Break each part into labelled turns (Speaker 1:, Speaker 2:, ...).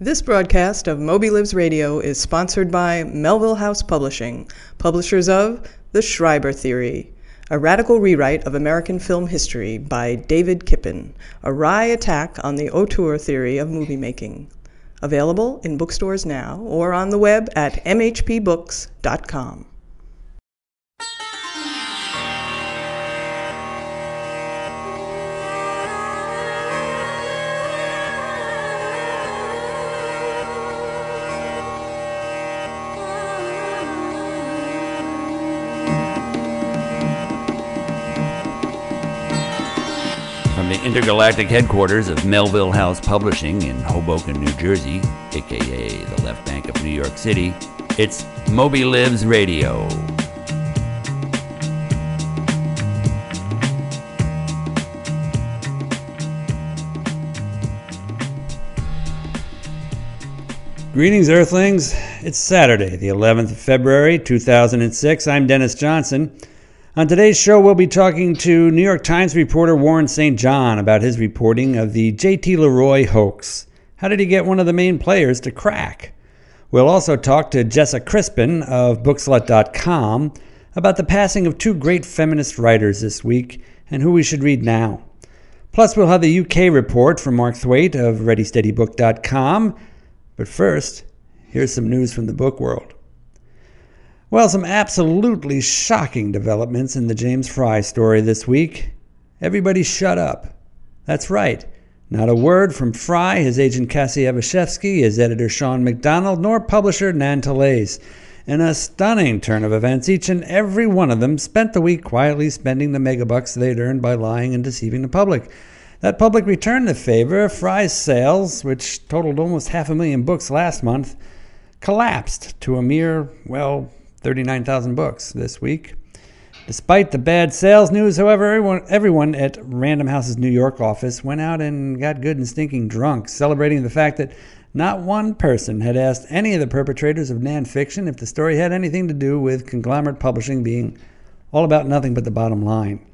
Speaker 1: This broadcast of Moby Lives Radio is sponsored by Melville House Publishing, publishers of The Schreiber Theory, a radical rewrite of American film history by David Kipen, a wry attack on the auteur theory of movie making. Available in bookstores now or on the web at mhpbooks.com.
Speaker 2: intergalactic headquarters of Melville House Publishing in Hoboken, New Jersey, aka the left bank of New York City, it's Moby Lives Radio.
Speaker 3: Greetings, Earthlings. It's Saturday, the 11th of February, 2006. I'm Dennis Johnson. On today's show, we'll be talking to New York Times reporter Warren St. John about his reporting of the J.T. Leroy hoax. How did he get one of the main players to crack? We'll also talk to Jessa Crispin of Bookslut.com about the passing of two great feminist writers this week and who we should read now. Plus, we'll have the UK report from Mark Thwaite of ReadySteadyBook.com. But first, here's some news from the book world. Well, some absolutely shocking developments in the James Frey story this week. Everybody shut up. That's right. Not a word from Frey, his agent Kassie Evashevski, his editor Sean McDonald, nor publisher Nan Talese. In a stunning turn of events, each and every one of them spent the week quietly spending the megabucks they'd earned by lying and deceiving the public. That public returned the favor. Frey's sales, which totaled almost half a million books last month, collapsed to a mere, well, 39,000 books this week. Despite the bad sales news, however, everyone, everyone at Random House's New York office went out and got good and stinking drunk, celebrating the fact that not one person had asked any of the perpetrators of Nan Fiction if the story had anything to do with conglomerate publishing being all about nothing but the bottom line.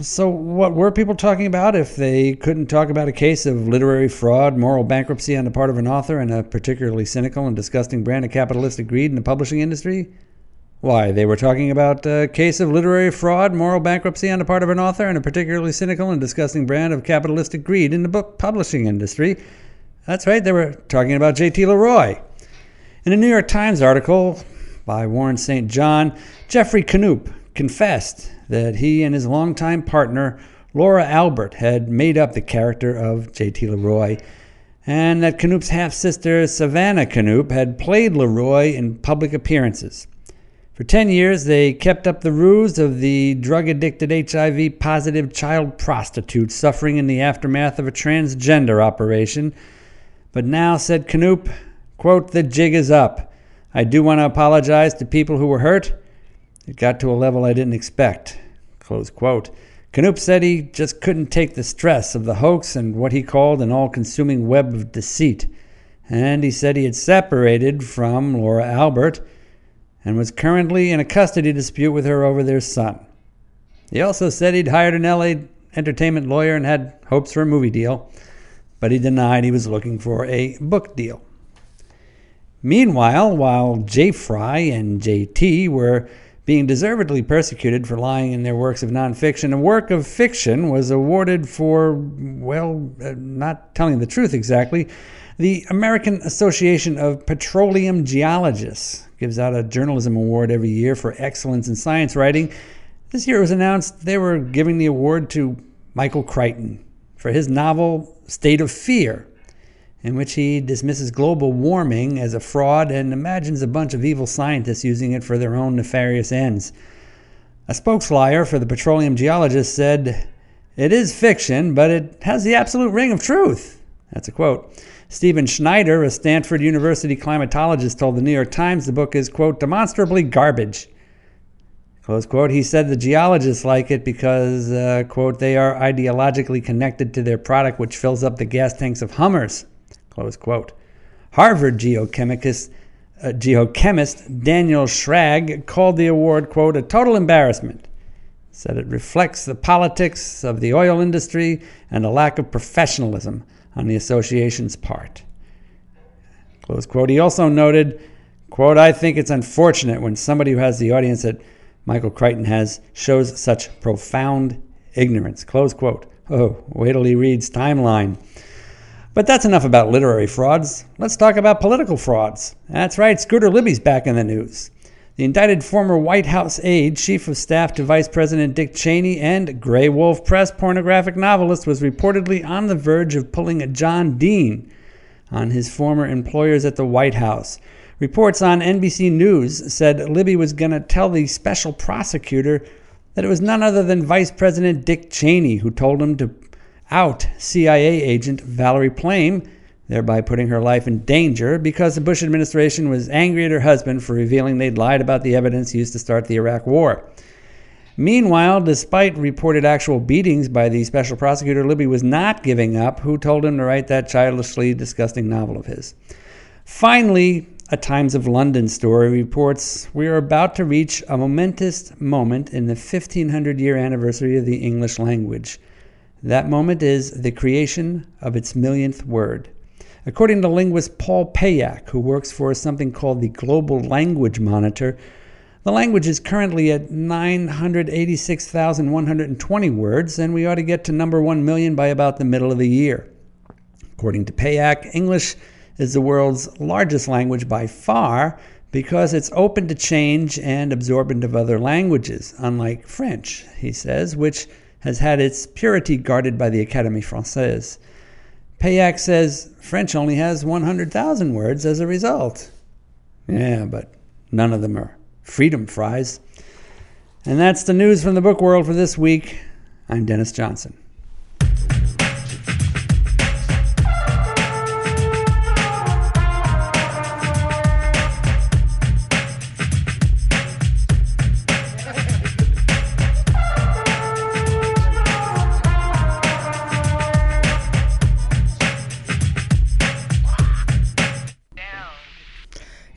Speaker 3: So, what were people talking about if they couldn't talk about a case of literary fraud, moral bankruptcy on the part of an author, and a particularly cynical and disgusting brand of capitalistic greed in the publishing industry? Why, they were talking about a case of literary fraud, moral bankruptcy on the part of an author, and a particularly cynical and disgusting brand of capitalistic greed in the book publishing industry. That's right, they were talking about J.T. Leroy. In a New York Times article by Warren St. John, Geoffrey Knoop confessed that he and his longtime partner, Laura Albert, had made up the character of J.T. Leroy, and that Knoop's half sister, Savannah Knoop, had played Leroy in public appearances. For 10 years, they kept up the ruse of the drug addicted, HIV positive child prostitute suffering in the aftermath of a transgender operation. But now, said Knoop, quote, the jig is up. I do want to apologize to people who were hurt. It got to a level I didn't expect. Close quote. Knoop said he just couldn't take the stress of the hoax and what he called an all consuming web of deceit. And he said he had separated from Laura Albert and was currently in a custody dispute with her over their son. He also said he'd hired an LA entertainment lawyer and had hopes for a movie deal, but he denied he was looking for a book deal. Meanwhile, while J. Frey and JT were being deservedly persecuted for lying in their works of nonfiction, a work of fiction was awarded for, well, uh, not telling the truth exactly. The American Association of Petroleum Geologists gives out a journalism award every year for excellence in science writing. This year it was announced they were giving the award to Michael Crichton for his novel State of Fear in which he dismisses global warming as a fraud and imagines a bunch of evil scientists using it for their own nefarious ends. A spokesliar for the petroleum geologist said, It is fiction, but it has the absolute ring of truth. That's a quote. Stephen Schneider, a Stanford University climatologist, told the New York Times the book is, quote, demonstrably garbage. Close quote. He said the geologists like it because, uh, quote, they are ideologically connected to their product, which fills up the gas tanks of Hummers. Close quote. Harvard geochemist, uh, geochemist Daniel Schrag called the award, quote, a total embarrassment. said it reflects the politics of the oil industry and a lack of professionalism on the association's part. Close quote. He also noted, quote, I think it's unfortunate when somebody who has the audience that Michael Crichton has shows such profound ignorance. Close quote. Oh, wait till he reads timeline. But that's enough about literary frauds. Let's talk about political frauds. That's right, Scooter Libby's back in the news. The indicted former White House aide, chief of staff to Vice President Dick Cheney, and Graywolf Press pornographic novelist was reportedly on the verge of pulling a John Dean on his former employers at the White House. Reports on NBC News said Libby was going to tell the special prosecutor that it was none other than Vice President Dick Cheney who told him to out CIA agent Valerie Plame, thereby putting her life in danger because the Bush administration was angry at her husband for revealing they'd lied about the evidence used to start the Iraq War. Meanwhile, despite reported actual beatings by the special prosecutor, Libby was not giving up. Who told him to write that childishly disgusting novel of his? Finally, a Times of London story reports we are about to reach a momentous moment in the 1500 year anniversary of the English language. That moment is the creation of its millionth word. According to linguist Paul Payack, who works for something called the Global Language Monitor, the language is currently at 986,120 words, and we ought to get to number 1 million by about the middle of the year. According to Payack, English is the world's largest language by far because it's open to change and absorbent of other languages, unlike French, he says, which has had its purity guarded by the Académie Française. Payack says French only has 100,000 words as a result. Yeah, but none of them are freedom fries. And that's the news from the book world for this week. I'm Dennis Johnson.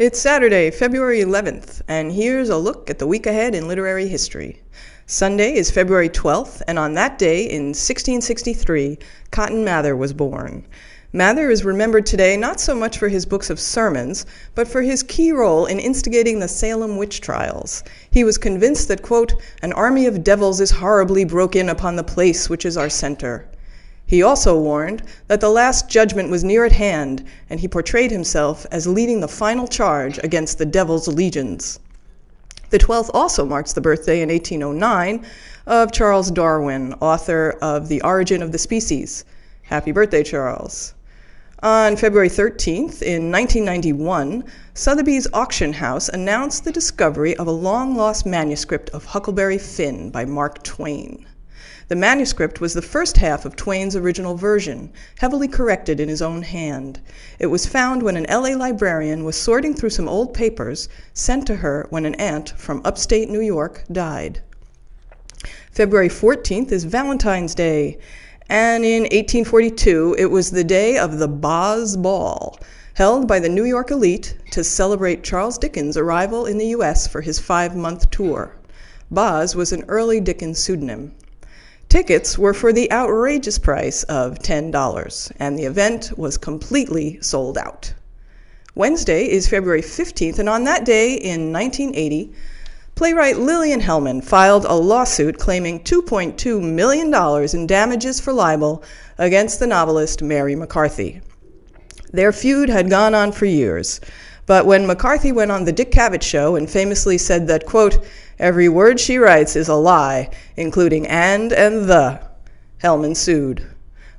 Speaker 1: It's Saturday, February 11th, and here's a look at the week ahead in literary history. Sunday is February 12th, and on that day in 1663, Cotton Mather was born. Mather is remembered today not so much for his books of sermons, but for his key role in instigating the Salem witch trials. He was convinced that, quote, an army of devils is horribly broke in upon the place which is our center. He also warned that the Last Judgment was near at hand, and he portrayed himself as leading the final charge against the devil's legions. The 12th also marks the birthday in 1809 of Charles Darwin, author of The Origin of the Species. Happy birthday, Charles. On February 13th, in 1991, Sotheby's auction house announced the discovery of a long lost manuscript of Huckleberry Finn by Mark Twain. The manuscript was the first half of Twain's original version, heavily corrected in his own hand. It was found when an LA librarian was sorting through some old papers sent to her when an aunt from upstate New York died. February 14th is Valentine's Day, and in 1842 it was the day of the Boz Ball, held by the New York elite to celebrate Charles Dickens' arrival in the U.S. for his five month tour. Boz was an early Dickens pseudonym. Tickets were for the outrageous price of $10, and the event was completely sold out. Wednesday is February 15th, and on that day in 1980, playwright Lillian Hellman filed a lawsuit claiming $2.2 million in damages for libel against the novelist Mary McCarthy. Their feud had gone on for years, but when McCarthy went on the Dick Cavett show and famously said that, quote, Every word she writes is a lie, including and and the. Hellman sued.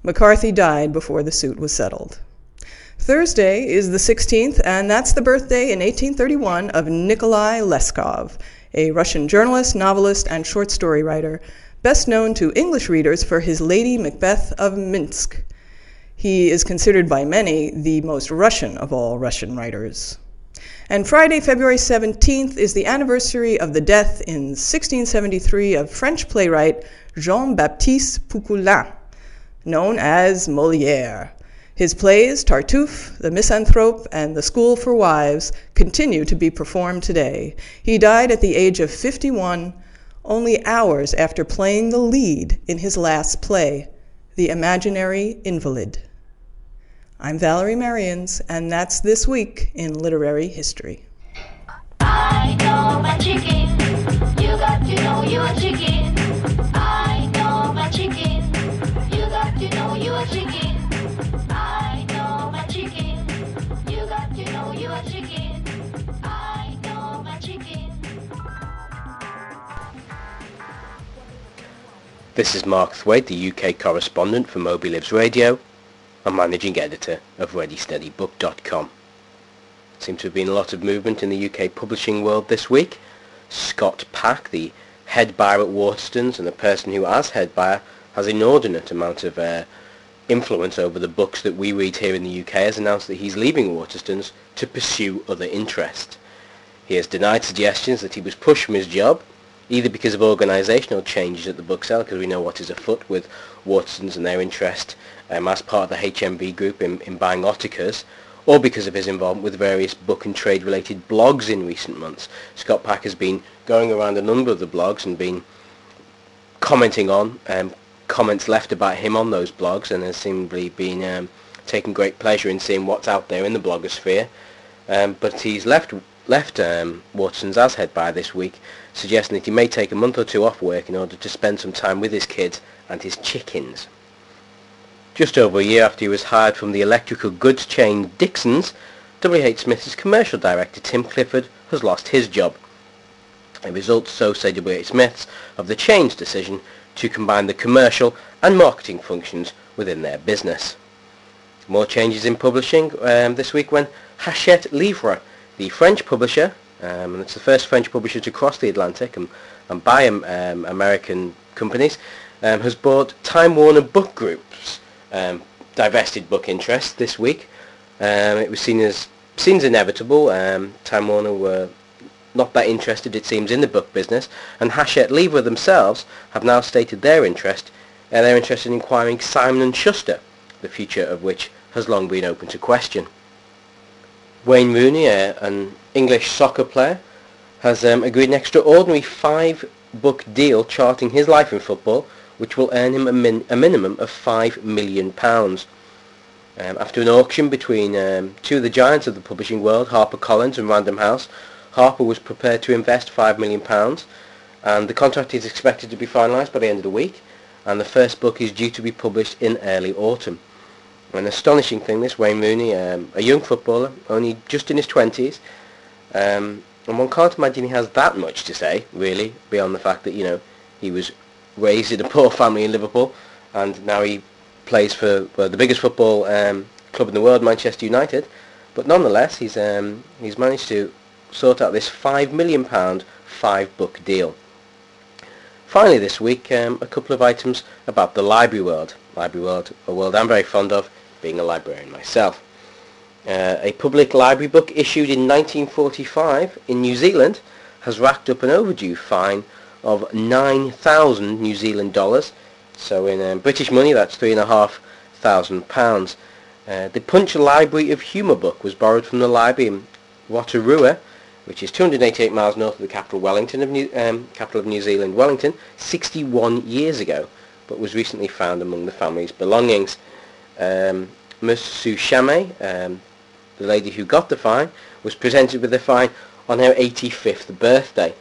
Speaker 1: McCarthy died before the suit was settled. Thursday is the 16th, and that's the birthday in 1831 of Nikolai Leskov, a Russian journalist, novelist, and short story writer, best known to English readers for his Lady Macbeth of Minsk. He is considered by many the most Russian of all Russian writers. And Friday, February 17th, is the anniversary of the death in 1673 of French playwright Jean Baptiste Poquelin, known as Moliere. His plays, Tartuffe, The Misanthrope, and The School for Wives, continue to be performed today. He died at the age of 51, only hours after playing the lead in his last play, The Imaginary Invalid. I'm Valerie Marians, and that's this week in literary history.
Speaker 4: I know my chicken. You got to know you a chicken. I know my chicken. You got to know you a chicken. I know my chicken. You got to know you a chicken. I know my chicken.
Speaker 5: This is Mark Thwaite, the UK correspondent for Moby Lives Radio and managing editor of ReadySteadyBook.com. Seems to have been a lot of movement in the UK publishing world this week. Scott Pack, the head buyer at Waterstones and the person who as head buyer has inordinate amount of uh, influence over the books that we read here in the UK has announced that he's leaving Waterstones to pursue other interests. He has denied suggestions that he was pushed from his job either because of organisational changes at the bookseller, because we know what is afoot with Waterstones and their interest um, as part of the HMV group in, in buying Ottakar's, or because of his involvement with various book and trade related blogs in recent months. Scott Pack has been going around a number of the blogs and been commenting on um, comments left about him on those blogs and has seemingly been um, taking great pleasure in seeing what's out there in the blogosphere. Um, but he's left left um, Waterstones as head by this week, suggesting that he may take a month or two off work in order to spend some time with his kids and his chickens. Just over a year after he was hired from the electrical goods chain Dixon's, W.H. Smith's commercial director Tim Clifford has lost his job. A result, so say W.H. Smiths, of the chain's decision to combine the commercial and marketing functions within their business. More changes in publishing um, this week when Hachette Livre the French publisher, um, and it's the first French publisher to cross the Atlantic and, and buy um, American companies, um, has bought Time Warner Book Group's um, divested book interest this week. Um, it was seen as seen as inevitable. Um, Time Warner were not that interested, it seems, in the book business, and Hachette Livre themselves have now stated their interest. Uh, they're interested in acquiring Simon & Schuster, the future of which has long been open to question. Wayne Rooney, an English soccer player, has um, agreed an extraordinary five-book deal charting his life in football, which will earn him a, min- a minimum of five million pounds. Um, after an auction between um, two of the giants of the publishing world, HarperCollins and Random House, Harper was prepared to invest five million pounds, and the contract is expected to be finalised by the end of the week, and the first book is due to be published in early autumn. An astonishing thing, this Wayne Rooney, um, a young footballer, only just in his 20s. Um, and one can't imagine he has that much to say, really, beyond the fact that, you know, he was raised in a poor family in Liverpool and now he plays for well, the biggest football um, club in the world, Manchester United. But nonetheless, he's, um, he's managed to sort out this £5 million five-book deal. Finally this week, um, a couple of items about the library world. Library world, a world I'm very fond of, being a librarian myself. Uh, a public library book issued in 1945 in New Zealand has racked up an overdue fine of 9,000 New Zealand dollars. So in um, British money, that's three and a half thousand pounds. Uh, the Punch Library of Humour book was borrowed from the library in Rotorua, which is 288 miles north of the capital Wellington of New, um, capital of New Zealand, Wellington, 61 years ago, but was recently found among the family's belongings. Um, Ms. Sushame, um, the lady who got the fine, was presented with the fine on her 85th birthday.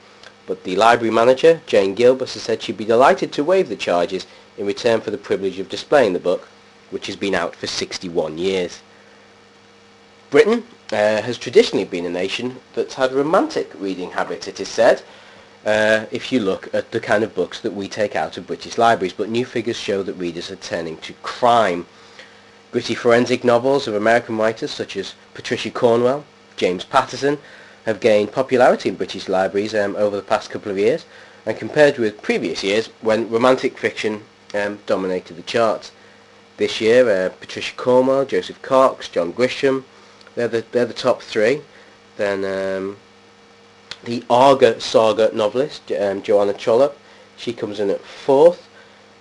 Speaker 5: But the library manager, Jane Gilbert, has said she'd be delighted to waive the charges in return for the privilege of displaying the book, which has been out for 61 years. Britain uh, has traditionally been a nation that's had romantic reading habits, it is said, uh, if you look at the kind of books that we take out of British libraries, but new figures show that readers are turning to crime. Gritty forensic novels of American writers such as Patricia Cornwell, James Patterson have gained popularity in British libraries um, over the past couple of years and compared with previous years when romantic fiction um, dominated the charts. This year, uh, Patricia Cornwell, Joseph Cox, John Grisham, they're the, they're the top three. Then um, the Aga Saga novelist, um, Joanna Trollope, she comes in at fourth.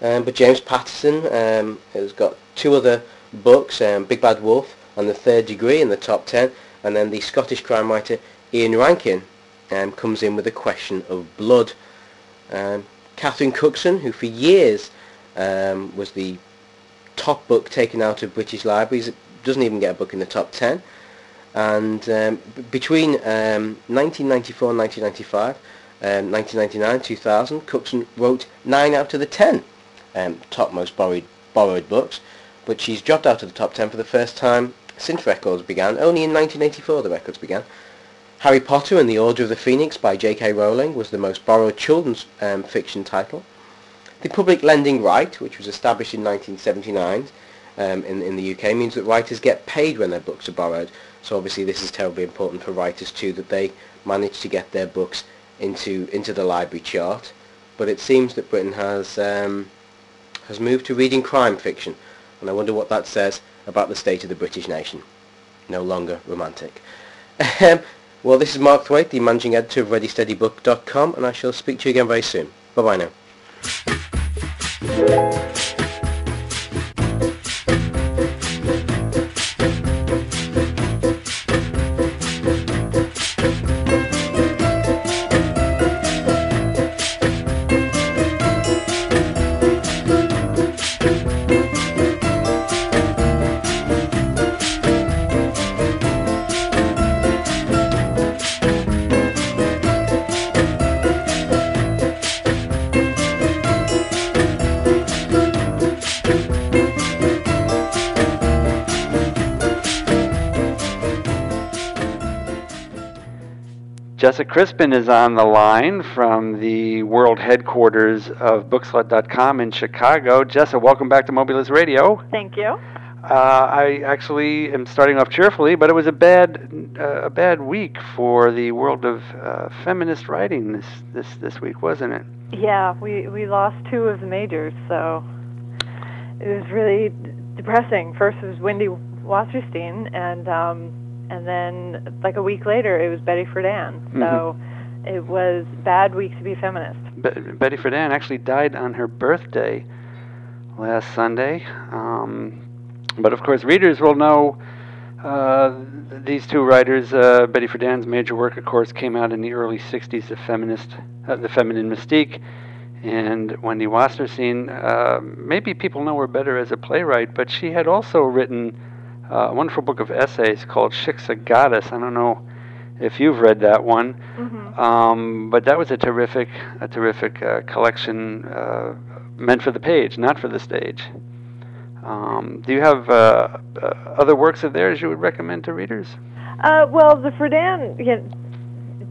Speaker 5: Um, but James Patterson um, has got two other books, um, Big Bad Wolf and The Third Degree in the top 10, and then the Scottish crime writer Ian Rankin um, comes in with a question of blood. Um, Catherine Cookson, who for years um, was the top book taken out of British libraries, doesn't even get a book in the top 10. And um, between um, 1994 and 1995, um, 1999, 2000, Cookson wrote 9 out of the 10 um, top most borrowed, borrowed books, but she's dropped out of the top 10 for the first time since records began. Only in 1984 the records began. Harry Potter and the Order of the Phoenix by J.K. Rowling was the most borrowed children's um, fiction title. The public lending right, which was established in 1979 um, in, in the UK, means that writers get paid when their books are borrowed. So obviously this is terribly important for writers too, that they manage to get their books into into the library chart. But it seems that Britain has um, has moved to reading crime fiction, and I wonder what that says about the state of the British nation. No longer romantic. Well, this is Mark Thwaite, the managing editor of ReadySteadyBook.com, and I shall speak to you again very soon. Bye-bye now.
Speaker 3: Jessica Crispin is on the line from the world headquarters of Bookslut.com in Chicago. Jessica, welcome back to Moby Lives Radio.
Speaker 6: Thank you.
Speaker 3: Uh, I actually am starting off cheerfully, but it was a bad, uh, a bad week for the world of uh, feminist writing this, this, this week, wasn't it?
Speaker 6: Yeah, we we lost two of the majors, so it was really depressing. First was Wendy Wasserstein, and um, and then like a week later it was Betty Friedan. So it was bad week to be feminist.
Speaker 3: Be- Betty Friedan actually died on her birthday last Sunday. Um, but of course, readers will know uh, these two writers. Uh, Betty Friedan's major work, of course, came out in the early '60s, the feminist, uh, the feminine mystique. And Wendy Wasserstein, uh, maybe people know her better as a playwright, but she had also written uh, a wonderful book of essays called Shiksa Goddess. I don't know if you've read that one.
Speaker 6: hmm
Speaker 3: Um, but that was a terrific, a terrific uh, collection uh, meant for the page, not for the stage. Um, do you have uh, uh, other works of theirs you would recommend to readers?
Speaker 6: Uh, well, the Friedan, yeah,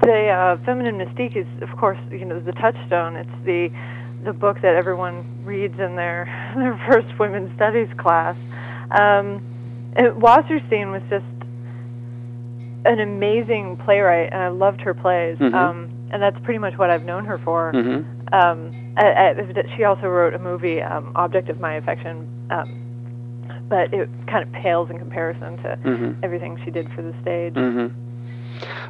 Speaker 6: the uh, feminine mystique is, of course, you know, the touchstone. It's the the book that everyone reads in their their first women's studies class. Um, and Wasserstein was just an amazing playwright, and I loved her plays.
Speaker 3: Mhm.
Speaker 6: Um, and that's pretty much what I've known her for.
Speaker 3: Mm-hmm.
Speaker 6: Um, I, I, she also wrote a movie, um, Object of My Affection, um, but it kind of pales in comparison to
Speaker 3: Mhm.
Speaker 6: everything she did for the stage.
Speaker 3: hmm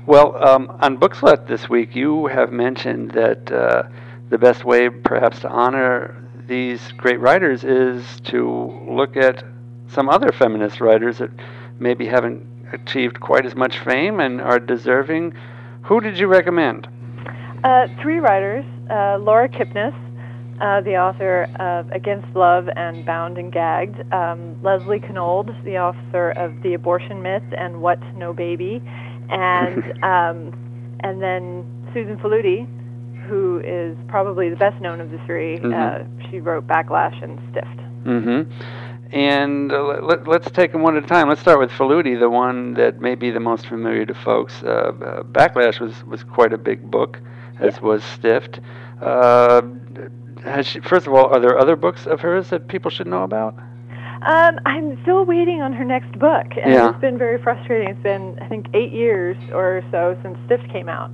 Speaker 3: Well, um, on Bookslut this week, you have mentioned that uh, the best way, perhaps, to honor these great writers is to look at some other feminist writers that maybe haven't achieved quite as much fame and are deserving. Who did you recommend?
Speaker 6: Uh, three writers uh, Laura Kipnis, uh, the author of Against Love and Bound and Gagged, um, Leslie Cannold, the author of The Abortion Myth and What No Baby, and, um, and then Susan Faludi, who is probably the best known of the 3
Speaker 3: Mhm.
Speaker 6: Uh, she wrote Backlash and Stiffed.
Speaker 3: Mm-hmm. And uh, let, let's take them one at a time. Let's start with Faludi, the one that may be the most familiar to folks. Uh, uh, Backlash was, was quite a big book, as was Stiffed. Uh, has she, first of all, are there other books of hers that people should know about?
Speaker 6: Um, I'm still waiting on her next book, and
Speaker 3: Yeah.
Speaker 6: it's been very frustrating. It's been, I think, eight years or so since Stiffed came out.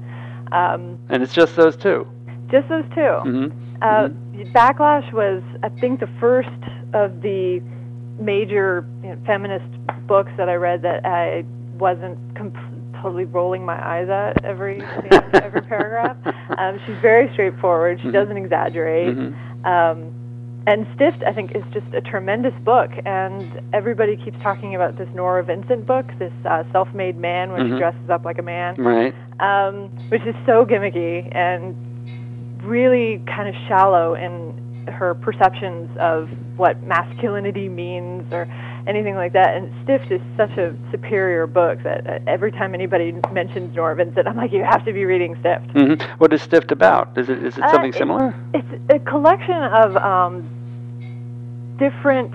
Speaker 6: Um,
Speaker 3: And it's just those two.
Speaker 6: just those 2
Speaker 3: Mm-hmm.
Speaker 6: Uh, Backlash was, I think, the first of the major you know, feminist books that I read that I wasn't com- totally rolling my eyes at every you know, every paragraph. Um, she's very straightforward. She
Speaker 3: Mhm.
Speaker 6: doesn't exaggerate.
Speaker 3: Mhm.
Speaker 6: Um, and Stiffed, I think, is just a tremendous book. And everybody keeps talking about this Norah Vincent book, this uh, self-made man when
Speaker 3: Mhm.
Speaker 6: she dresses up like a man
Speaker 3: Right.
Speaker 6: um, which is so gimmicky and really kind of shallow in her perceptions of what masculinity means or anything like that. And Stiff is such a superior book that uh, every time anybody mentions Norah Vincent, I'm like, you have to be reading Stiff.
Speaker 3: hmm What is Stiffed about? Is it is it
Speaker 6: Uh,
Speaker 3: something
Speaker 6: it-
Speaker 3: similar?
Speaker 6: It's a collection of um, different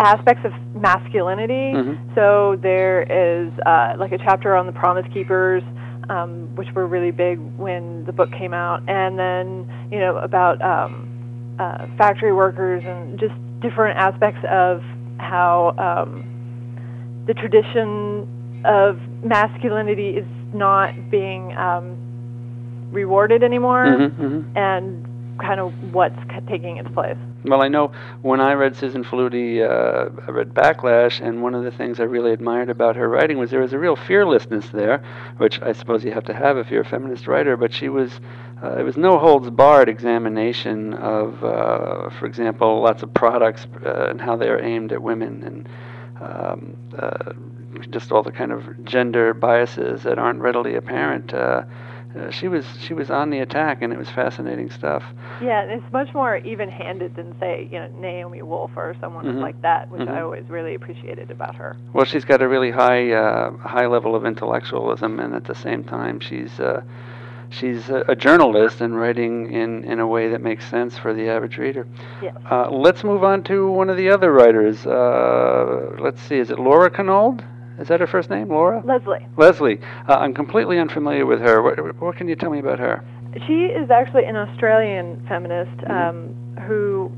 Speaker 6: aspects of masculinity.
Speaker 3: Mhm.
Speaker 6: So there is uh, like a chapter on the Promise Keepers, um, which were really big when the book came out, and then you know about um, uh, factory workers and just different aspects of how um, the tradition of masculinity is not being um, rewarded anymore
Speaker 3: hmm hmm
Speaker 6: and kind of what's taking its place.
Speaker 3: Well, I know when I read Susan Faludi, uh, I read Backlash, and one of the things I really admired about her writing was there was a real fearlessness there, which I suppose you have to have if you're a feminist writer. But she was, uh, it was no holds barred examination of, uh, for example, lots of products uh, and how they are aimed at women and. Um, uh, just all the kind of gender biases that aren't readily apparent. Uh, uh, she was she was on the attack, and it was fascinating stuff.
Speaker 6: Yeah, and it's much more even-handed than say, you know, Naomi Wolf or someone
Speaker 3: Mhm.
Speaker 6: like that, which
Speaker 3: Mhm.
Speaker 6: I always really appreciated about her.
Speaker 3: Well, she's got a really high uh, high level of intellectualism, and at the same time, she's uh, she's a, a journalist and writing in, in a way that makes sense for the average reader.
Speaker 6: Yes.
Speaker 3: Uh, let's move on to one of the other writers. Uh, let's see, is it Laura Cannold? Is that her first name, Laura?
Speaker 6: Leslie.
Speaker 3: Leslie. Uh, I'm completely unfamiliar with her. What, what can you tell me about her?
Speaker 6: She is actually an Australian feminist
Speaker 3: Mm-hmm.
Speaker 6: um, who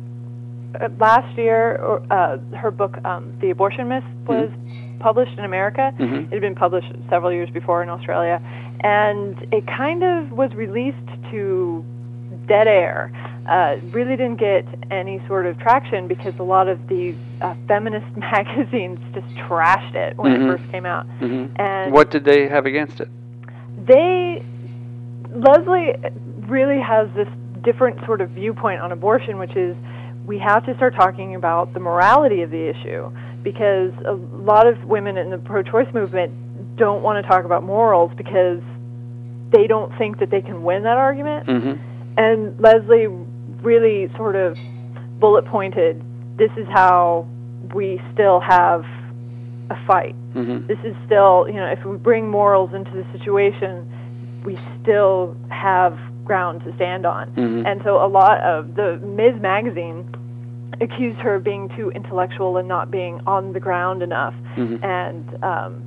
Speaker 6: uh, last year uh, her book um, The Abortion Myth was published in America.
Speaker 3: Mhm.
Speaker 6: It had been published several years before in Australia, and it kind of was released to dead air. Uh, really didn't get any sort of traction because a lot of the uh, feminist magazines just trashed it when
Speaker 3: Mhm.
Speaker 6: it first came out.
Speaker 3: hmm
Speaker 6: And
Speaker 3: What did they have against it?
Speaker 6: they Leslie really has this different sort of viewpoint on abortion, which is we have to start talking about the morality of the issue because a lot of women in the pro-choice movement don't want to talk about morals because they don't think that they can win that argument.
Speaker 3: hmm
Speaker 6: And Leslie really sort of bullet pointed this is how we still have a fight
Speaker 3: hmm
Speaker 6: this is still, you know, if we bring morals into the situation, we still have ground to stand on.
Speaker 3: Mhm.
Speaker 6: And so a lot of the Ms. magazine accused her of being too intellectual and not being on the ground enough.
Speaker 3: Mhm.
Speaker 6: And um,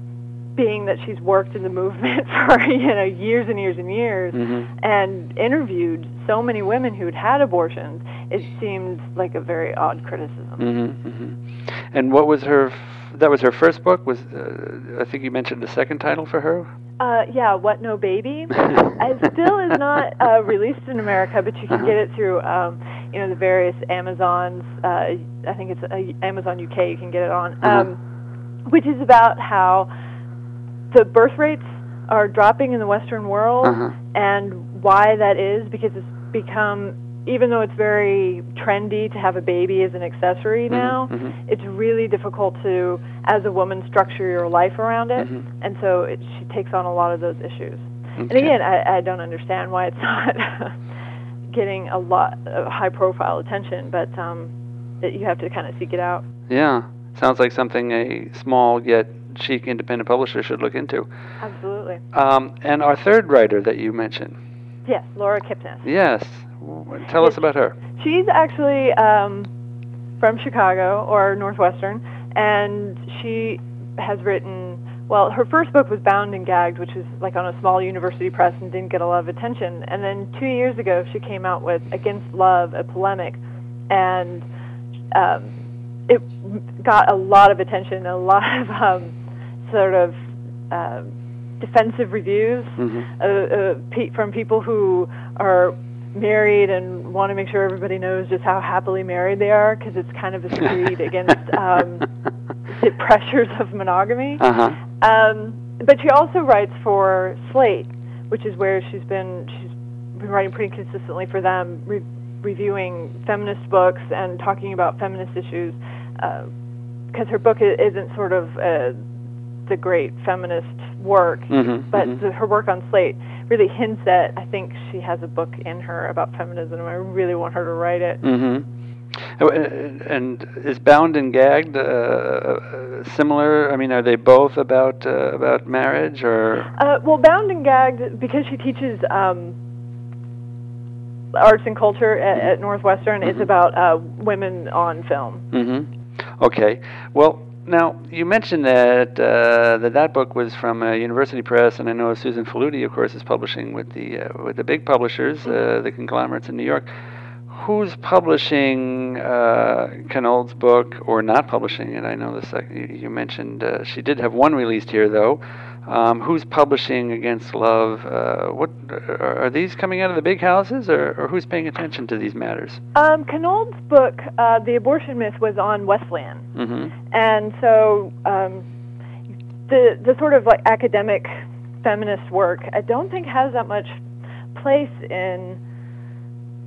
Speaker 6: being that she's worked in the movement for, you know, years and years and years
Speaker 3: Mhm.
Speaker 6: and interviewed so many women who'd had abortions, it seemed like a very odd criticism.
Speaker 3: hmm hmm And what was her? f- That was her first book. Was uh, I think you mentioned a second title for her?
Speaker 6: Uh, yeah, What No Baby. it still is not uh, released in America, but you can get it through, um, you know, the various Amazons. Uh, I think it's uh, Amazon UK. You can get it on, um, which is about how the birth rates are dropping in the Western world,
Speaker 3: Uh-huh.
Speaker 6: and why that is because it's become, even though it's very trendy to have a baby as an accessory now,
Speaker 3: mhm.
Speaker 6: it's really difficult to, as a woman, structure your life around it,
Speaker 3: Mhm.
Speaker 6: and so it, she takes on a lot of those issues. And again, I, I don't understand why it's not getting a lot of high-profile attention, but um, that you have to kind of seek it out.
Speaker 3: Yeah, sounds like something a small yet chic independent publisher should look into.
Speaker 6: Absolutely.
Speaker 3: Um, and our third writer that you mentioned,
Speaker 6: Yes, Laura Kipnis.
Speaker 3: yes, tell us about her.
Speaker 6: She's actually um, from Chicago or Northwestern, and she has written. Well, her first book was Bound and Gagged, which was like on a small university press and didn't get a lot of attention. And then two years ago, she came out with Against Love, a polemic, and um, it got a lot of attention, a lot of um, sort of um defensive reviews
Speaker 3: Mhm.
Speaker 6: uh, uh, pe- from people who are married and want to make sure everybody knows just how happily married they are because it's kind of a screed against um, the pressures of monogamy.
Speaker 3: Uh huh.
Speaker 6: Um, but she also writes for Slate, which is where she's been she's been writing pretty consistently for them, re- reviewing feminist books and talking about feminist issues. Because her book isn't sort of uh, the great feminist work,
Speaker 7: Mhm,
Speaker 6: but
Speaker 7: mhm.
Speaker 6: the, her work on Slate really hints at. I think she has a book in her about feminism. I really want her to write it.
Speaker 7: Mm-hmm. And is Bound and Gagged uh, uh, similar? I mean, are they both about uh, about marriage or?
Speaker 6: Uh, well, Bound and Gagged, because she teaches um, arts and culture at, at Northwestern, it's about uh, women on film.
Speaker 7: Mm-hmm. Okay. Well, now you mentioned that uh, that that book was from uh, University Press, and I know Susan Faludi, of course, is publishing with the uh, with the big publishers, uh, the conglomerates in New York. Who's publishing uh, Cannold's book or not publishing it? I know this. You, you mentioned uh, she did have one released here, though. Um, who's publishing Against Love? Uh, what are, are these coming out of the big houses, or, or who's paying attention to these matters?
Speaker 6: Um, Cannold's book, uh, The Abortion Myth, was on Wesleyan.
Speaker 7: Mm-hmm.
Speaker 6: And so um, the the sort of like academic feminist work, I don't think has that much place in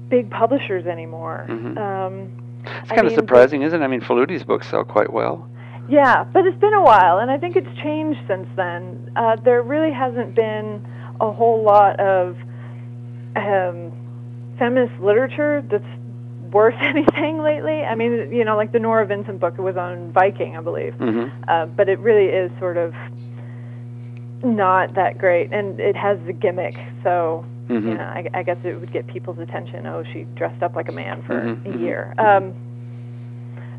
Speaker 6: big publishers anymore.
Speaker 7: Mhm.
Speaker 6: Um,
Speaker 7: It's
Speaker 6: I
Speaker 7: kind of
Speaker 6: mean,
Speaker 7: surprising, isn't it? I mean, Faludi's books sell quite well.
Speaker 6: Yeah, but it's been a while, and I think it's changed since then. Uh, there really hasn't been a whole lot of um, feminist literature that's worth anything lately. I mean, you know, like the Norah Vincent book was on Viking, I believe,
Speaker 7: Mm-hmm.
Speaker 6: uh, but it really is sort of not that great, and it has the gimmick. So,
Speaker 7: Mhm.
Speaker 6: you know, I, I guess it would get people's attention. Oh, she dressed up like a man for
Speaker 7: Mhm,
Speaker 6: a
Speaker 7: mhm,
Speaker 6: year. Um,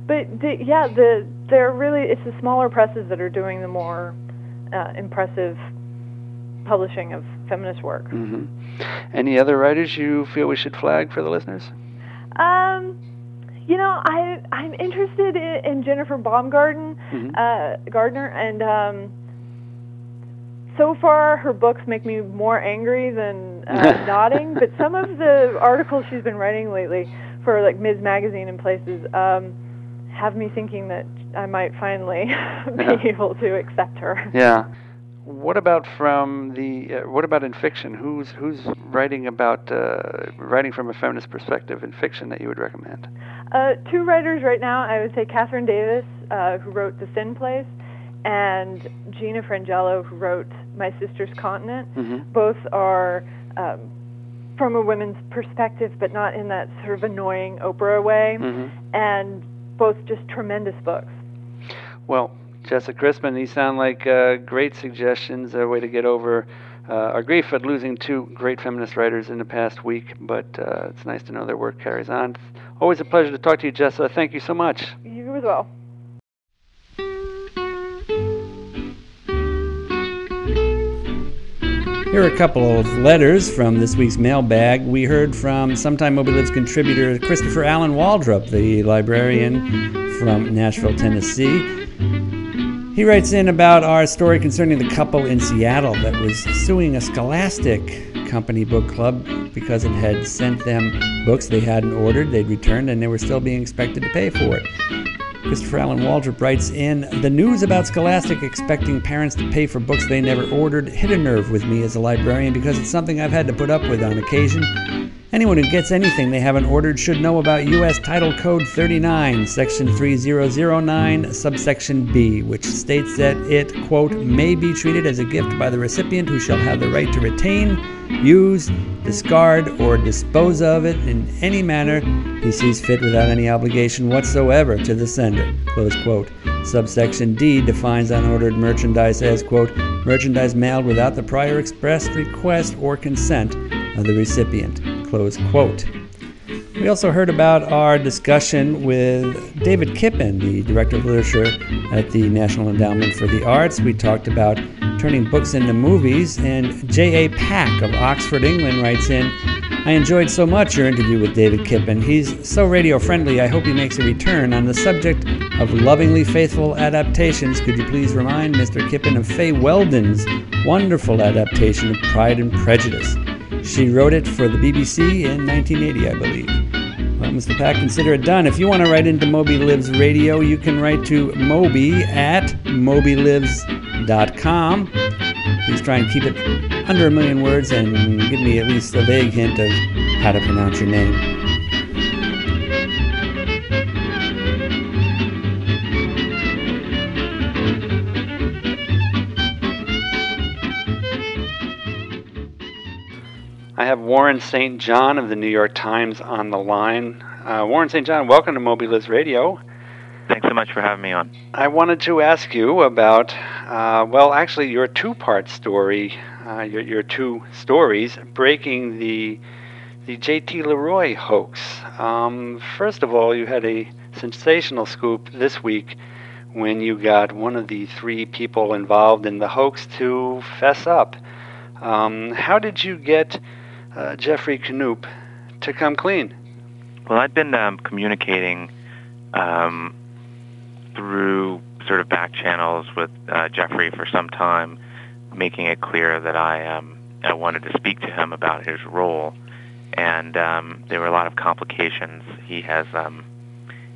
Speaker 6: but the, yeah, the they're really it's the smaller presses that are doing the more uh, impressive publishing of feminist work.
Speaker 7: Mm-hmm. Any other writers you feel we should flag for the listeners?
Speaker 6: Um, you know, I I'm interested in, in Jennifer Baumgarten,
Speaker 7: Mhm.
Speaker 6: uh, Gardner, and um, so far her books make me more angry than uh, nodding. But some of the articles she's been writing lately for like Ms. Magazine and places um, have me thinking that I might finally
Speaker 7: Yeah.
Speaker 6: be able to accept her.
Speaker 7: Yeah. What about from the? Uh, what about in fiction? Who's who's writing about uh, writing from a feminist perspective in fiction that you would recommend?
Speaker 6: Uh, two writers right now, I would say Kathryn Davis, uh, who wrote The Thin Place, and Gina Frangello, who wrote My Sister's Continent.
Speaker 7: Mm-hmm.
Speaker 6: Both are um, from a women's perspective, but not in that sort of annoying Oprah way,
Speaker 7: Mm-hmm.
Speaker 6: and both just tremendous books.
Speaker 7: Well, Jessica Crispin, these sound like uh, great suggestions, a way to get over uh, our grief at losing two great feminist writers in the past week. But uh, it's nice to know their work carries on. Always a pleasure to talk to you, Jessica. Thank you so much.
Speaker 6: You as well.
Speaker 3: Here are a couple of letters from this week's mailbag. We heard from sometime Moby Lives contributor Christopher Allen Waldrop, the librarian from Nashville, Tennessee. He writes in about our story concerning the couple in Seattle that was suing a Scholastic Company book club because it had sent them books they hadn't ordered, they'd returned, and they were still being expected to pay for it. Christopher Allen Waldrop writes in The news about Scholastic expecting parents to pay for books they never ordered hit a nerve with me as a librarian because it's something I've had to put up with on occasion. Anyone who gets anything they haven't ordered should know about U.S. Title Code 39, Section 3009, subsection B, which states that it, quote, may be treated as a gift by the recipient who shall have the right to retain, use, discard, or dispose of it in any manner he sees fit without any obligation whatsoever to the sender, close quote. Subsection D defines unordered merchandise as, quote, merchandise mailed without the prior express request or consent of the recipient, close quote. We also heard about our discussion with David Kipen, the Director of Literature at the National Endowment for the Arts. We talked about turning books into movies, and J.A. Pack of Oxford, England writes in I enjoyed so much your interview with David Kipen. He's so radio friendly, I hope he makes a return. On the subject of lovingly faithful adaptations, could you please remind Mr. Kipen of Fay Weldon's wonderful adaptation of Pride and Prejudice? She wrote it for the BBC in 1980, I believe. Well, Mr. Pack, consider it done. If you want to write into Moby Lives Radio, you can write to moby at mobylives.com. Please try and keep it under a million words and give me at least a vague hint of how to pronounce your name. I have Warren St. John of the New York Times on the line. Uh, Warren St. John, welcome to Moby Lives Radio.
Speaker 8: Thanks so much for having me on.
Speaker 3: I wanted to ask you about, uh, well, actually, your two part story, uh, your, your two stories breaking the, the J.T. Leroy hoax. Um, first of all, you had a sensational scoop this week when you got one of the three people involved in the hoax to fess up. Um, how did you get uh, Geoffrey Knoop to come clean?
Speaker 8: Well, I'd been um, communicating um, through sort of back channels with uh, Geoffrey for some time, making it clear that I um, I wanted to speak to him about his role, and um, there were a lot of complications. He has um,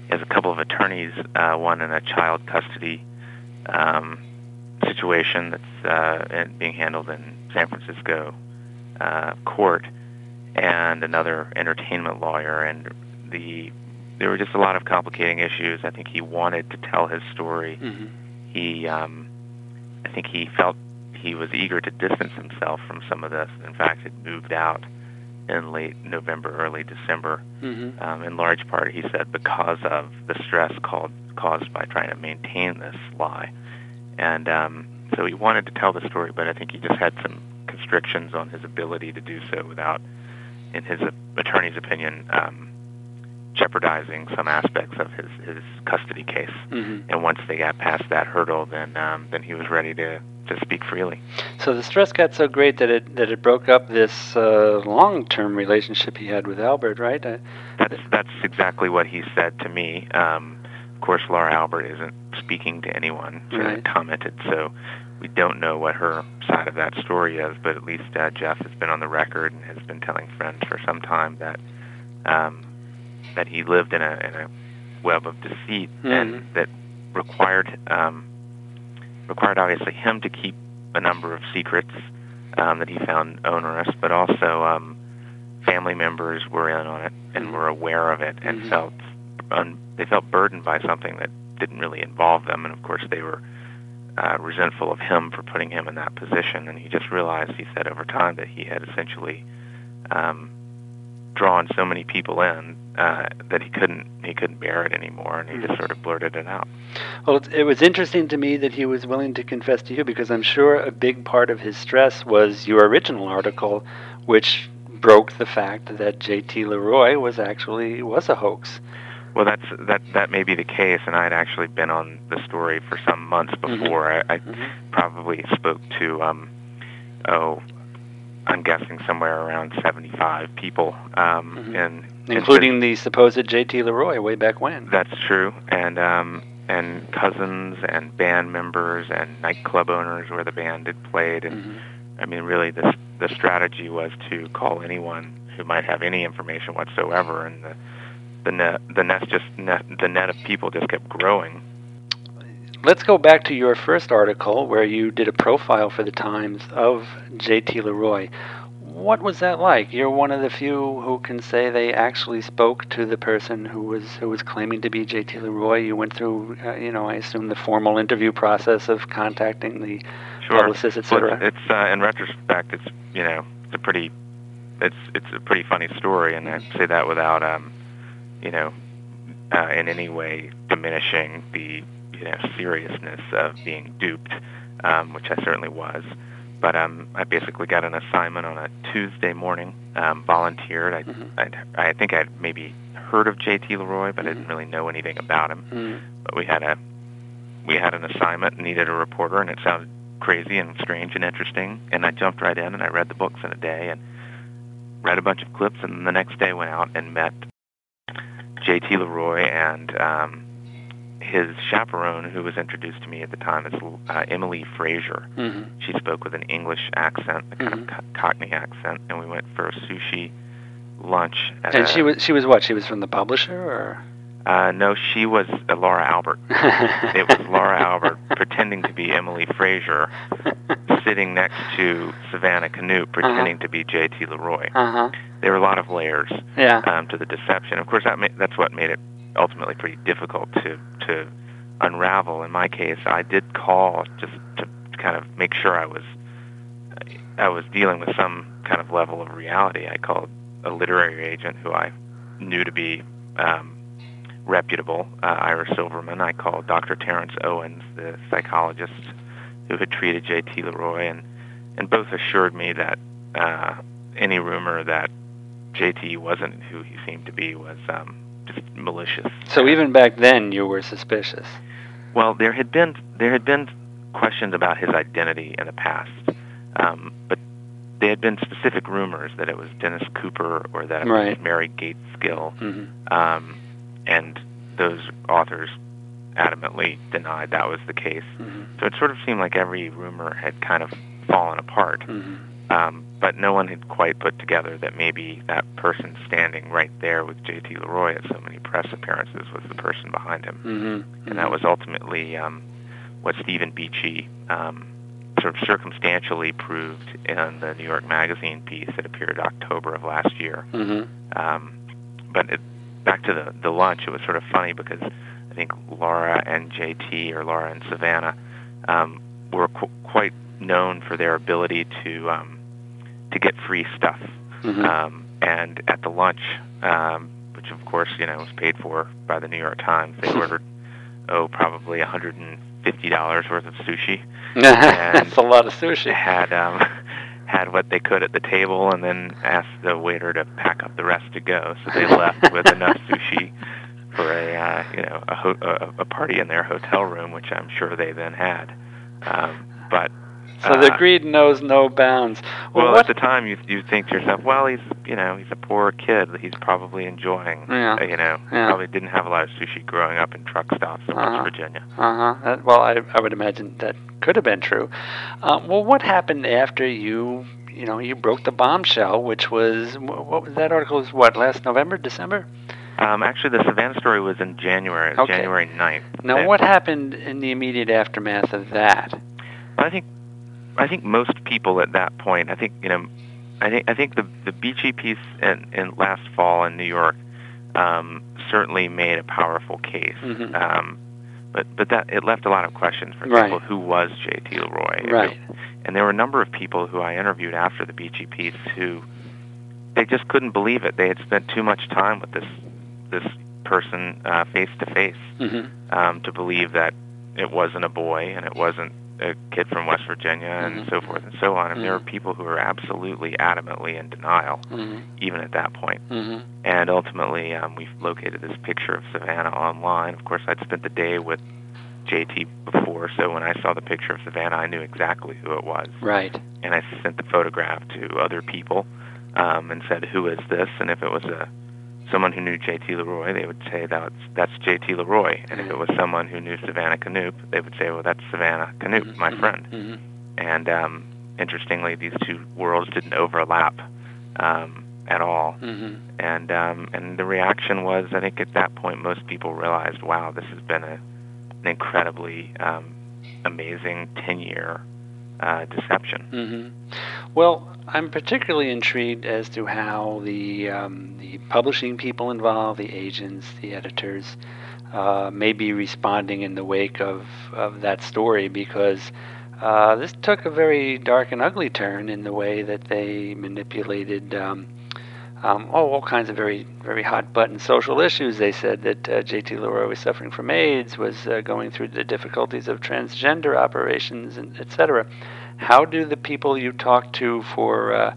Speaker 8: he has a couple of attorneys, uh, one in a child custody um, situation that's uh, being handled in San Francisco uh, court, and another entertainment lawyer, and the there were just a lot of complicating issues. I think he wanted to tell his story.
Speaker 3: Mm-hmm.
Speaker 8: He, um, I think he felt he was eager to distance himself from some of this. In fact, had moved out in late November, early December.
Speaker 3: Mm-hmm.
Speaker 8: Um, in large part, he said because of the stress called, caused by trying to maintain this lie, and um, so he wanted to tell the story, but I think he just had some constrictions on his ability to do so without, in his attorney's opinion. Um, jeopardizing some aspects of his, his custody case.
Speaker 3: Mm-hmm.
Speaker 8: And once they got past that hurdle, then um, then he was ready to, to speak freely.
Speaker 3: So the stress got so great that it that it broke up this uh, long-term relationship he had with Albert, right? Uh,
Speaker 8: That's that's exactly what he said to me. Um, of course, Laura Albert isn't speaking to anyone.
Speaker 3: Right.
Speaker 8: commented, so we don't know what her side of that story is. But at least uh, Jeff has been on the record and has been telling friends for some time that um, that he lived in a in a web of deceit
Speaker 3: Mhm.
Speaker 8: and that required um, required obviously him to keep a number of secrets um, that he found onerous, but also um, family members were in on it and
Speaker 3: Mhm.
Speaker 8: were aware of it and
Speaker 3: Mhm.
Speaker 8: felt un- they felt burdened by something that didn't really involve them, and of course they were uh, resentful of him for putting him in that position. And he just realized, he said over time, that he had essentially um, drawn so many people in uh, that he couldn't he couldn't bear it anymore, and he just sort of blurted it out.
Speaker 3: Well, it, was interesting to me that he was willing to confess to you because I'm sure a big part of his stress was your original article, which broke the fact that J.T. Leroy was actually was a hoax.
Speaker 8: Well, that's that that may be the case, and I had actually been on the story for some months
Speaker 3: Mhm.
Speaker 8: before. I, I
Speaker 3: Mhm.
Speaker 8: probably spoke to um, oh, I'm guessing somewhere around 75 people, um,
Speaker 3: Mhm.
Speaker 8: and
Speaker 3: Including the supposed J.T. Leroy way back when.
Speaker 8: That's true, and um, and cousins and band members and nightclub owners where the band had played, and
Speaker 3: Mhm.
Speaker 8: I mean, really, the the strategy was to call anyone who might have any information whatsoever, and the the net the net just net the net of people just kept growing.
Speaker 3: Let's go back to your first article where you did a profile for the Times of J.T. Leroy. What was that like? You're one of the few who can say they actually spoke to the person who was who was claiming to be J.T. Leroy. You went through, uh, you know, I assume the formal interview process of contacting the
Speaker 8: Sure.
Speaker 3: publicist,
Speaker 8: Well,
Speaker 3: etc.
Speaker 8: it's uh, in retrospect, it's you know, it's a pretty, it's it's a pretty funny story, and I say that without um, you know, uh, in any way diminishing the you know seriousness of being duped, um, which I certainly was. But um, I basically got an assignment on a Tuesday morning, um, volunteered. I,
Speaker 3: Mhm.
Speaker 8: I I think I'd maybe heard of J.T. Leroy, but I
Speaker 3: Mhm.
Speaker 8: didn't really know anything about him
Speaker 3: Mm.
Speaker 8: but we had a we had an assignment and needed a reporter and it sounded crazy and strange and interesting and I jumped right in and I read the books in a day and read a bunch of clips and the next day went out and met JT Leroy and um his chaperone who was introduced to me at the time is uh, Emily Fraser.
Speaker 3: Mhm.
Speaker 8: She spoke with an English accent, a kind
Speaker 3: Mhm.
Speaker 8: of co- Cockney accent, and we went for a sushi lunch. At
Speaker 3: And
Speaker 8: a,
Speaker 3: she was she was what? She was from the publisher, or
Speaker 8: Uh, no, she was uh, Laura Albert. It was Laura Albert pretending to be Emily Fraser, sitting next to Savannah Knoop pretending to be J.T. Leroy.
Speaker 3: Uh huh.
Speaker 8: There were a lot of layers
Speaker 3: Yeah.
Speaker 8: um, to the deception. Of course, that ma- that's what made it ultimately pretty difficult to to unravel. In my case, I did call just to kind of make sure I was I was dealing with some kind of level of reality. I called a literary agent who I knew to be um, reputable, uh, Ira Silverberg. I called Dr. Terrence Owens, the psychologist who had treated J.T. Leroy, and and both assured me that uh, any rumor that J.T. wasn't who he seemed to be was um, just malicious.
Speaker 3: So even back then, you were suspicious.
Speaker 8: Well, there had been there had been questions about his identity in the past, um, but there had been specific rumors that it was Dennis Cooper or that it
Speaker 3: Right.
Speaker 8: was Mary Gates Gill,
Speaker 3: hmm
Speaker 8: um, and those authors adamantly denied that was the case.
Speaker 3: hmm
Speaker 8: So it sort of seemed like every rumor had kind of fallen apart,
Speaker 3: hmm
Speaker 8: um, but no one had quite put together that maybe that person standing right there with J.T. Leroy at so many press appearances was the person behind him
Speaker 3: hmm
Speaker 8: and that was ultimately um, what Stephen Beachy um, sort of circumstantially proved in the New York Magazine piece that appeared October of last year.
Speaker 3: hmm
Speaker 8: Um, but it, back to the the lunch, it was sort of funny because I think Laura and JT or Laura and Savannah um, were qu- quite known for their ability to um, to get free stuff.
Speaker 3: hmm
Speaker 8: Um, and at the lunch, um, which of course you know was paid for by the New York Times, they ordered oh probably $150 worth of sushi.
Speaker 3: That's a lot of
Speaker 8: They
Speaker 3: sushi.
Speaker 8: had um, had what they could at the table, and then asked the waiter to pack up the rest to go. So they left with enough sushi for a uh, you know a, ho- a, a party in their hotel room, which I'm sure they then had. Um, but
Speaker 3: So the
Speaker 8: uh,
Speaker 3: greed knows no bounds. Well,
Speaker 8: well, at the time, you you think to yourself, well, he's you know he's a poor kid. That he's probably enjoying.
Speaker 3: Yeah.
Speaker 8: uh, you know,
Speaker 3: Yeah.
Speaker 8: probably didn't have a lot of sushi growing up in truck stops in
Speaker 3: Uh-huh.
Speaker 8: West Virginia.
Speaker 3: Uh huh. Well, I, I would imagine that could have been true. Uh, well, what happened after you, you know, you broke the bombshell, which was what was that article? Was what last November, December?
Speaker 8: Um, actually, the Savannah story was in January,
Speaker 3: Okay.
Speaker 8: January 9th.
Speaker 3: Now, what happened in the immediate aftermath of that?
Speaker 8: I think I think most people at that point, I think you know, I think I think the the Beachy piece in, in last fall in New York um, certainly made a powerful case.
Speaker 3: Mhm.
Speaker 8: Um, but but that it left a lot of questions for
Speaker 3: Right.
Speaker 8: people. Who was J.T. Leroy?
Speaker 3: Right.
Speaker 8: And there were a number of people who I interviewed after the Beachy piece who they just couldn't believe it. They had spent too much time with this this person uh, face to face
Speaker 3: Mm-hmm.
Speaker 8: um, to believe that it wasn't a boy and it wasn't a kid from West Virginia and
Speaker 3: Mhm.
Speaker 8: so forth and so on. And there were
Speaker 3: Mhm.
Speaker 8: people who were absolutely adamantly in denial,
Speaker 3: Mm-hmm.
Speaker 8: even at that point.
Speaker 3: Mm-hmm.
Speaker 8: And ultimately, um, we located this picture of Savannah online. Of course, I'd spent the day with JT before, so when I saw the picture of Savannah, I knew exactly who it was.
Speaker 3: Right.
Speaker 8: And I sent the photograph to other people um, and said, "Who is this?" And if it was a someone who knew J.T. Leroy, they would say that's that's J.T. Leroy. And if it was someone who knew Savannah Knoop, they would say, "Well, that's Savannah Knoop, my friend."
Speaker 3: Mm-hmm.
Speaker 8: And um, interestingly, these two worlds didn't overlap um, at all.
Speaker 3: Mm-hmm.
Speaker 8: And um, and the reaction was, I think at that point, most people realized, "Wow, this has been a, an incredibly um, amazing ten-year uh, deception."
Speaker 3: Mm-hmm. Well, I'm particularly intrigued as to how the um, the publishing people involved, the agents, the editors, uh, may be responding in the wake of, of that story because uh, this took a very dark and ugly turn in the way that they manipulated. Um, um, oh, all kinds of very, very hot button social issues. They said that uh, J.T. Leroy was suffering from AIDS, was uh, going through the difficulties of transgender operations, and et cetera. How do the people you talk to for uh,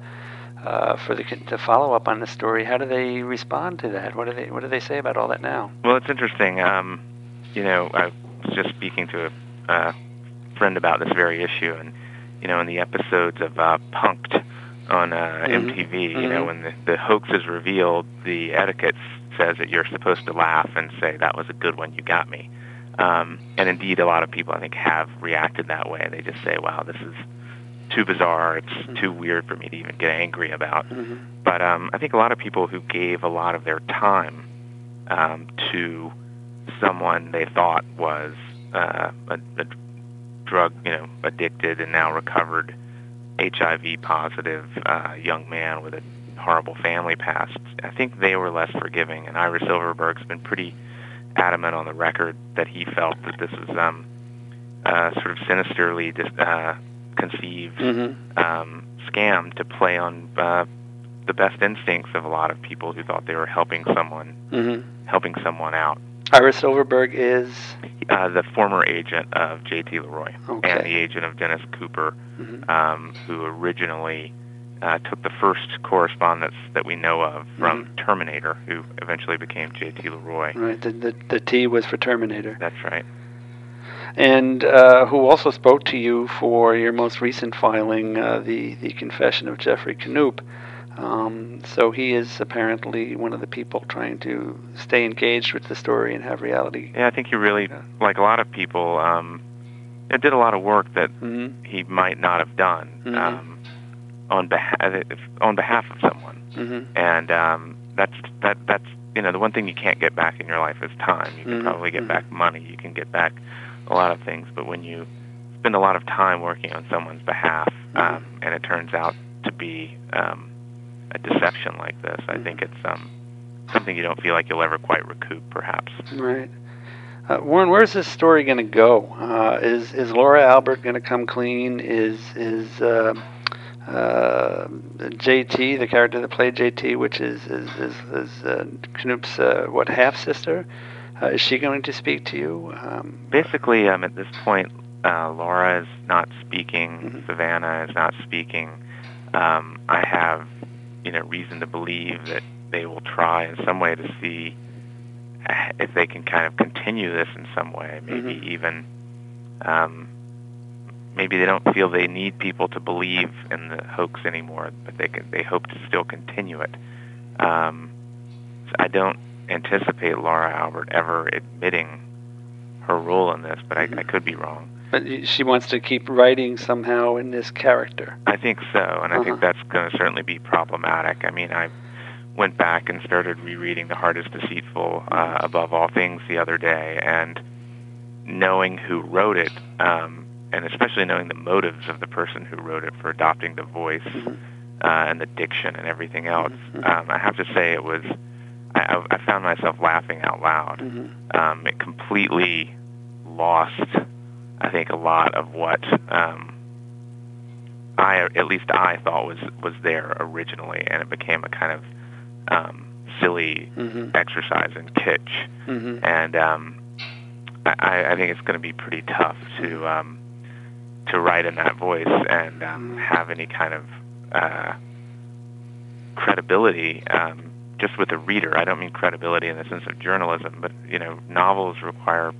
Speaker 3: uh, for the, the follow up on the story? How do they respond to that? What do they What do they say about all that now?
Speaker 8: Well, it's interesting. Um, you know, I was just speaking to a uh, friend about this very issue, and you know, in the episodes of uh, Punk'd on uh,
Speaker 3: Mhm.
Speaker 8: MTV, you know,
Speaker 3: Mhm.
Speaker 8: when the, the hoax is revealed, the etiquette says that you're supposed to laugh and say, "That was a good one, you got me." Um, and indeed, a lot of people I think have reacted that way. They just say, "Wow, this is too bizarre. It's too weird for me to even get angry about."
Speaker 3: Mm-hmm.
Speaker 8: But um, I think a lot of people who gave a lot of their time um, to someone they thought was uh, a, a drug, you know, addicted and now recovered HIV positive uh, young man with a horrible family past, I think they were less forgiving. And Ira Silverberg's been pretty adamant on the record that he felt that this was um, uh, sort of sinisterly dis- uh, misconceived
Speaker 3: Mm-hmm.
Speaker 8: um, scam to play on uh, the best instincts of a lot of people who thought they were helping someone
Speaker 3: Mm-hmm.
Speaker 8: helping someone out.
Speaker 3: Ira Silverberg is.
Speaker 8: Uh, the former agent of J.T. Leroy
Speaker 3: Okay.
Speaker 8: and the agent of Dennis Cooper,
Speaker 3: Mhm.
Speaker 8: um, who originally uh, took the first correspondence that we know of from Terminator, who eventually became J.T. Leroy.
Speaker 3: Right. The, the the T was for Terminator.
Speaker 8: That's right.
Speaker 3: and uh, who also spoke to you for your most recent filing, uh, the the confession of Geoffrey Knoop. Um, so he is apparently one of the people trying to stay engaged with the story and have reality.
Speaker 8: Yeah, I think he really,
Speaker 3: Yeah.
Speaker 8: like a lot of people, um, it did a lot of work that
Speaker 3: Mm-hmm.
Speaker 8: he might not have done
Speaker 3: Mhm.
Speaker 8: um, on behalf on behalf of someone.
Speaker 3: Mm-hmm.
Speaker 8: And um, that's that that's you know the one thing you can't get back in your life is time. You can
Speaker 3: Mhm,
Speaker 8: probably get
Speaker 3: mhm.
Speaker 8: back money. You can get back a lot of things, but when you spend a lot of time working on someone's behalf,
Speaker 3: Mm-hmm.
Speaker 8: um, and it turns out to be um, a deception like this, I think it's um, something you don't feel like you'll ever quite recoup, perhaps.
Speaker 3: Right. Uh, Warren, where's this story going to go? Uh, is is Laura Albert going to come clean? Is is uh, uh, JT, the character that played JT, which is is is, is uh, Knoop's uh, what half sister? Uh, is she going to speak to you? Um,
Speaker 8: basically, um, at this point, uh, Laura is not speaking.
Speaker 3: Mhm.
Speaker 8: Savannah is not speaking. Um, I have, you know, reason to believe that they will try in some way to see if they can kind of continue this in some way. Maybe
Speaker 3: Mhm.
Speaker 8: even, um, maybe they don't feel they need people to believe in the hoax anymore, but they can, they hope to still continue it. Um, so I don't anticipate Laura Albert ever admitting her role in this, but I, I could be wrong.
Speaker 3: but she wants to keep writing somehow in this character.
Speaker 8: I think so, and I
Speaker 3: Uh-huh.
Speaker 8: think that's going to certainly be problematic. I mean, I went back and started rereading The Heart is Deceitful uh, above all things the other day, and knowing who wrote it, um, and especially knowing the motives of the person who wrote it for adopting the voice
Speaker 3: Mhm.
Speaker 8: uh, and the diction and everything else,
Speaker 3: Mhm.
Speaker 8: um, I have to say it was. I, I found myself laughing out loud.
Speaker 3: Mhm.
Speaker 8: Um, it completely lost, I think, a lot of what um, I, at least I thought was was there originally, and it became a kind of um, silly
Speaker 3: Mhm.
Speaker 8: exercise in kitsch.
Speaker 3: Mhm.
Speaker 8: And um, I, I think it's going to be pretty tough to um, to write in that voice and um, have any kind of uh, credibility um, just with the reader. I don't mean credibility in the sense of journalism, but you know, novels require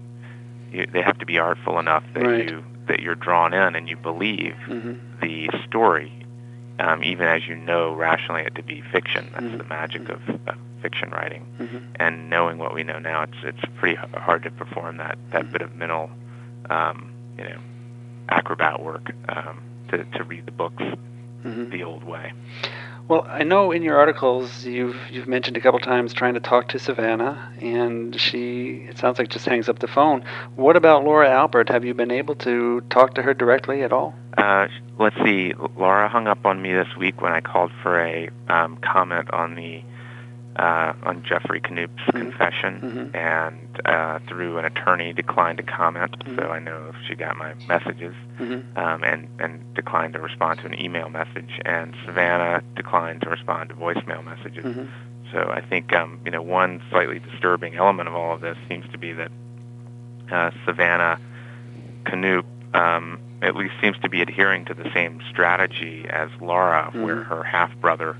Speaker 8: you, they have to be artful enough that
Speaker 3: Right.
Speaker 8: you that you're drawn in and you believe
Speaker 3: Mhm.
Speaker 8: the story, um, even as you know rationally it to be fiction. That's
Speaker 3: Mhm.
Speaker 8: the magic of, of fiction writing.
Speaker 3: Mhm.
Speaker 8: And knowing what we know now, it's it's pretty hard to perform that that
Speaker 3: Mm-hmm.
Speaker 8: bit of mental, um, you know, acrobat work um, to to read the books
Speaker 3: Mhm.
Speaker 8: the old way.
Speaker 3: Well, I know in your articles you've you've mentioned a couple times trying to talk to Savannah, and she it sounds like just hangs up the phone. What about Laura Albert? Have you been able to talk to her directly at all?
Speaker 8: Uh, let's see. Laura hung up on me this week when I called for a um, comment on the uh, on Geoffrey Knoop's
Speaker 3: Mhm.
Speaker 8: confession,
Speaker 3: Mhm.
Speaker 8: and uh, through an attorney declined to comment.
Speaker 3: Mhm.
Speaker 8: So I know if she got my messages,
Speaker 3: Mm-hmm.
Speaker 8: um, and and declined to respond to an email message. And Savannah declined to respond to voicemail messages.
Speaker 3: Mm-hmm.
Speaker 8: So I think um, you know one slightly disturbing element of all of this seems to be that uh, Savannah Knoop um, at least seems to be adhering to the same strategy as Laura, where her half brother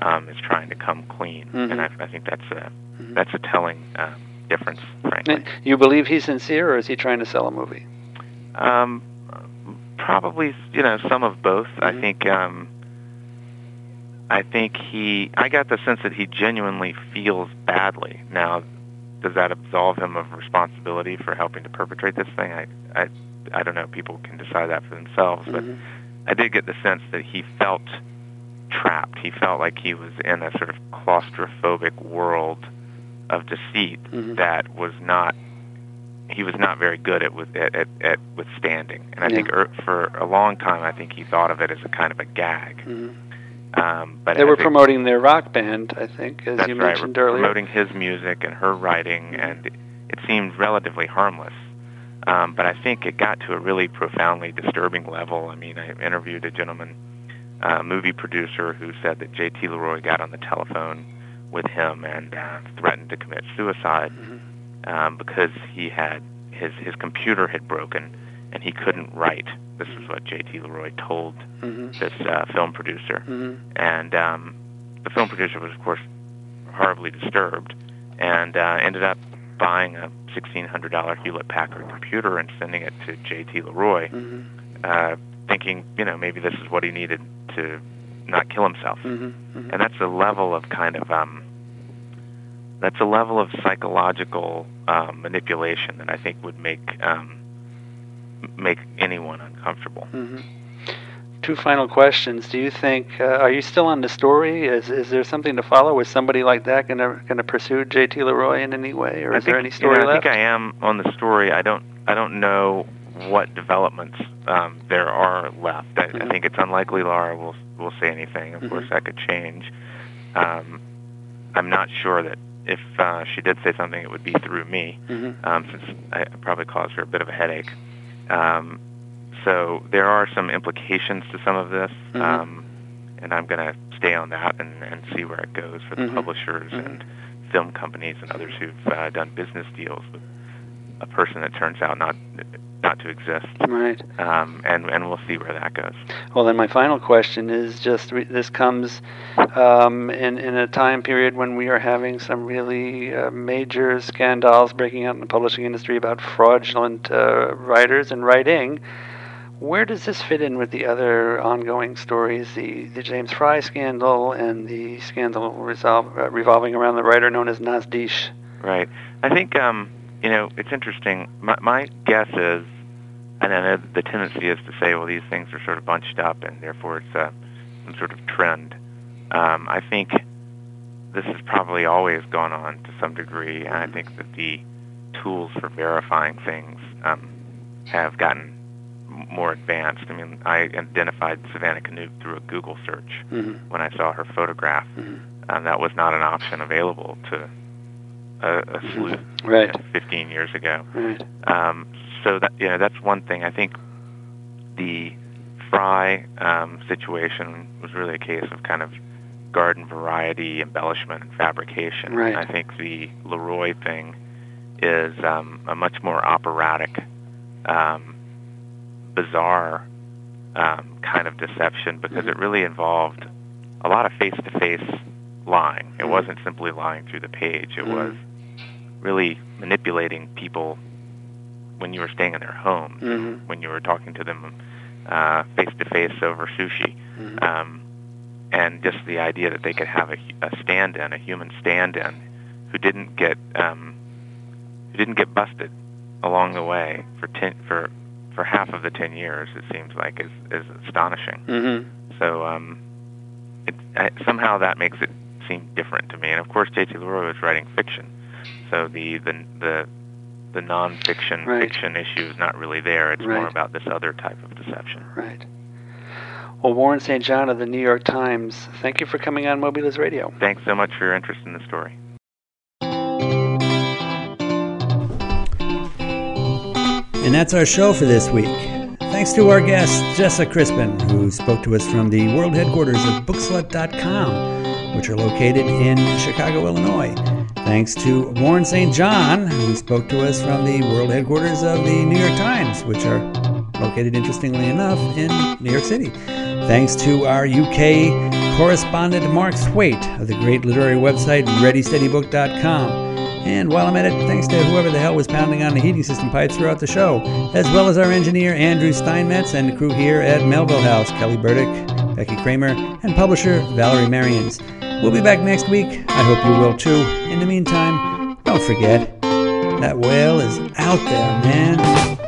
Speaker 8: um, is trying to come clean,
Speaker 3: Mhm.
Speaker 8: and I, I think that's a
Speaker 3: Mhm.
Speaker 8: that's a telling um, difference, frankly.
Speaker 3: You believe he's sincere, or is he trying to sell a movie?
Speaker 8: Um, probably, you know, some of both. I
Speaker 3: Mhm.
Speaker 8: think. Um, I think he. I got the sense that he genuinely feels badly. Now, does that absolve him of responsibility for helping to perpetrate this thing? I, I, I don't know. People can decide that for themselves. But
Speaker 3: Mhm.
Speaker 8: I did get the sense that he felt trapped. He felt like he was in a sort of claustrophobic world of deceit
Speaker 3: Mhm.
Speaker 8: that was not he was not very good at with at, at, at withstanding. And I
Speaker 3: Yeah.
Speaker 8: think er, for a long time, I think he thought of it as a kind of a gag.
Speaker 3: Mhm.
Speaker 8: Um, but
Speaker 3: They were
Speaker 8: think-
Speaker 3: promoting their rock band, I think, as you
Speaker 8: right,
Speaker 3: mentioned earlier.
Speaker 8: promoting his music and her writing, and it, it seemed relatively harmless. Um, but I think it got to a really profoundly disturbing level. I mean, I interviewed a gentleman, uh, movie producer, who said that J.T. Leroy got on the telephone with him and uh, threatened to commit suicide um, because he had his his computer had broken and he couldn't write. This is what J.T. Leroy told
Speaker 7: Mhm.
Speaker 8: this uh, film producer,
Speaker 7: Mhm.
Speaker 8: and um, the film producer was, of course, horribly disturbed, and uh, ended up buying a $1,600 Hewlett Packard computer and sending it to J.T. Leroy,
Speaker 7: Mhm.
Speaker 8: uh, thinking, you know, maybe this is what he needed to not kill himself.
Speaker 7: Mhm. Mhm.
Speaker 8: And that's a level of kind of um, that's a level of psychological um, manipulation that I think would make um, make anyone uncomfortable.
Speaker 7: Mhm. Two final questions. Do you think uh, are you still on the story? Is is there something to follow? Is somebody like that gonna gonna pursue J.T. Leroy in any way, or
Speaker 8: I
Speaker 7: is there any story
Speaker 8: you know, I
Speaker 7: left?
Speaker 8: think I am on the story. I don't I don't know what developments um, there are left. I, I
Speaker 7: Mhm.
Speaker 8: think it's unlikely Laura will will say anything. Of
Speaker 7: Mhm.
Speaker 8: course, that could change. Um, I'm not sure that if uh, she did say something, it would be through me.
Speaker 7: Mhm.
Speaker 8: um, since I probably caused her a bit of a headache. Um, so there are some implications to some of this,
Speaker 7: Mhm.
Speaker 8: um, and I'm going to stay on that and, and see where it goes for the
Speaker 7: Mhm.
Speaker 8: publishers
Speaker 7: Mhm.
Speaker 8: and film companies and others who've uh, done business deals with a person that turns out not not to exist.
Speaker 7: Right.
Speaker 8: Um, and and we'll see where that goes.
Speaker 7: Well, then my final question is just re- this comes um, in in a time period when we are having some really uh, major scandals breaking out in the publishing industry about fraudulent uh, writers and writing. Where does this fit in with the other ongoing stories, the, the James Frey scandal and the scandal resolve, uh, revolving around the writer known as Nasdijj?
Speaker 8: Right. I think um, you know it's interesting. My, my guess is, and know the tendency is to say, well, these things are sort of bunched up, and therefore it's uh, some sort of trend. Um, I think this has probably always gone on to some degree, and I think that the tools for verifying things um, have gotten more advanced. I mean, I identified Savannah Knoop through a Google search
Speaker 7: Mhm.
Speaker 8: when I saw her photograph.
Speaker 7: Mhm.
Speaker 8: Um, that was not an option available to a, a sleuth
Speaker 7: Right.
Speaker 8: you know, 15 years ago.
Speaker 7: Right.
Speaker 8: Um, so that you know that's one thing. I think the Frey um, situation was really a case of kind of garden variety embellishment and fabrication.
Speaker 7: Right.
Speaker 8: I think the Leroy thing is um, a much more operatic, um, bizarre um, kind of deception because it really involved a lot of face-to-face lying. It
Speaker 7: Mhm.
Speaker 8: wasn't simply lying through the page. It
Speaker 7: Mhm.
Speaker 8: was really manipulating people when you were staying in their homes,
Speaker 7: Mhm.
Speaker 8: when you were talking to them uh, face-to-face over sushi,
Speaker 7: Mhm.
Speaker 8: um, and just the idea that they could have a, a stand-in, a human stand-in, who didn't get um, who didn't get busted along the way for ten for for half of the ten years. It seems like is is astonishing.
Speaker 7: Mhm.
Speaker 8: So um, it, I, somehow that makes it seem different to me. And of course, J.T. Leroy was writing fiction, so the the the the non-fiction
Speaker 7: Right.
Speaker 8: fiction issue is not really there. It's more about this other type of deception.
Speaker 7: Right. Well, Warren St. John of the New York Times, thank you for coming on Moby Lives Radio.
Speaker 8: Thanks so much for your interest in the story.
Speaker 3: And that's our show for this week. Thanks to our guest, Jessa Crispin, who spoke to us from the world headquarters of Bookslut.com, which are located in Chicago, Illinois. Thanks to Warren St. John, who spoke to us from the world headquarters of the New York Times, which are located, interestingly enough, in New York City. Thanks to our UK correspondent, Mark Thwaite, of the great literary website ReadySteadyBook.com. And while I'm at it, thanks to whoever the hell was pounding on the heating system pipes throughout the show, as well as our engineer Andrew Steinmetz and the crew here at Melville House, Kelly Burdick, Becky Kramer, and publisher Valerie Merians. We'll be back next week. I hope you will too. In the meantime, don't forget, that whale is out there, man.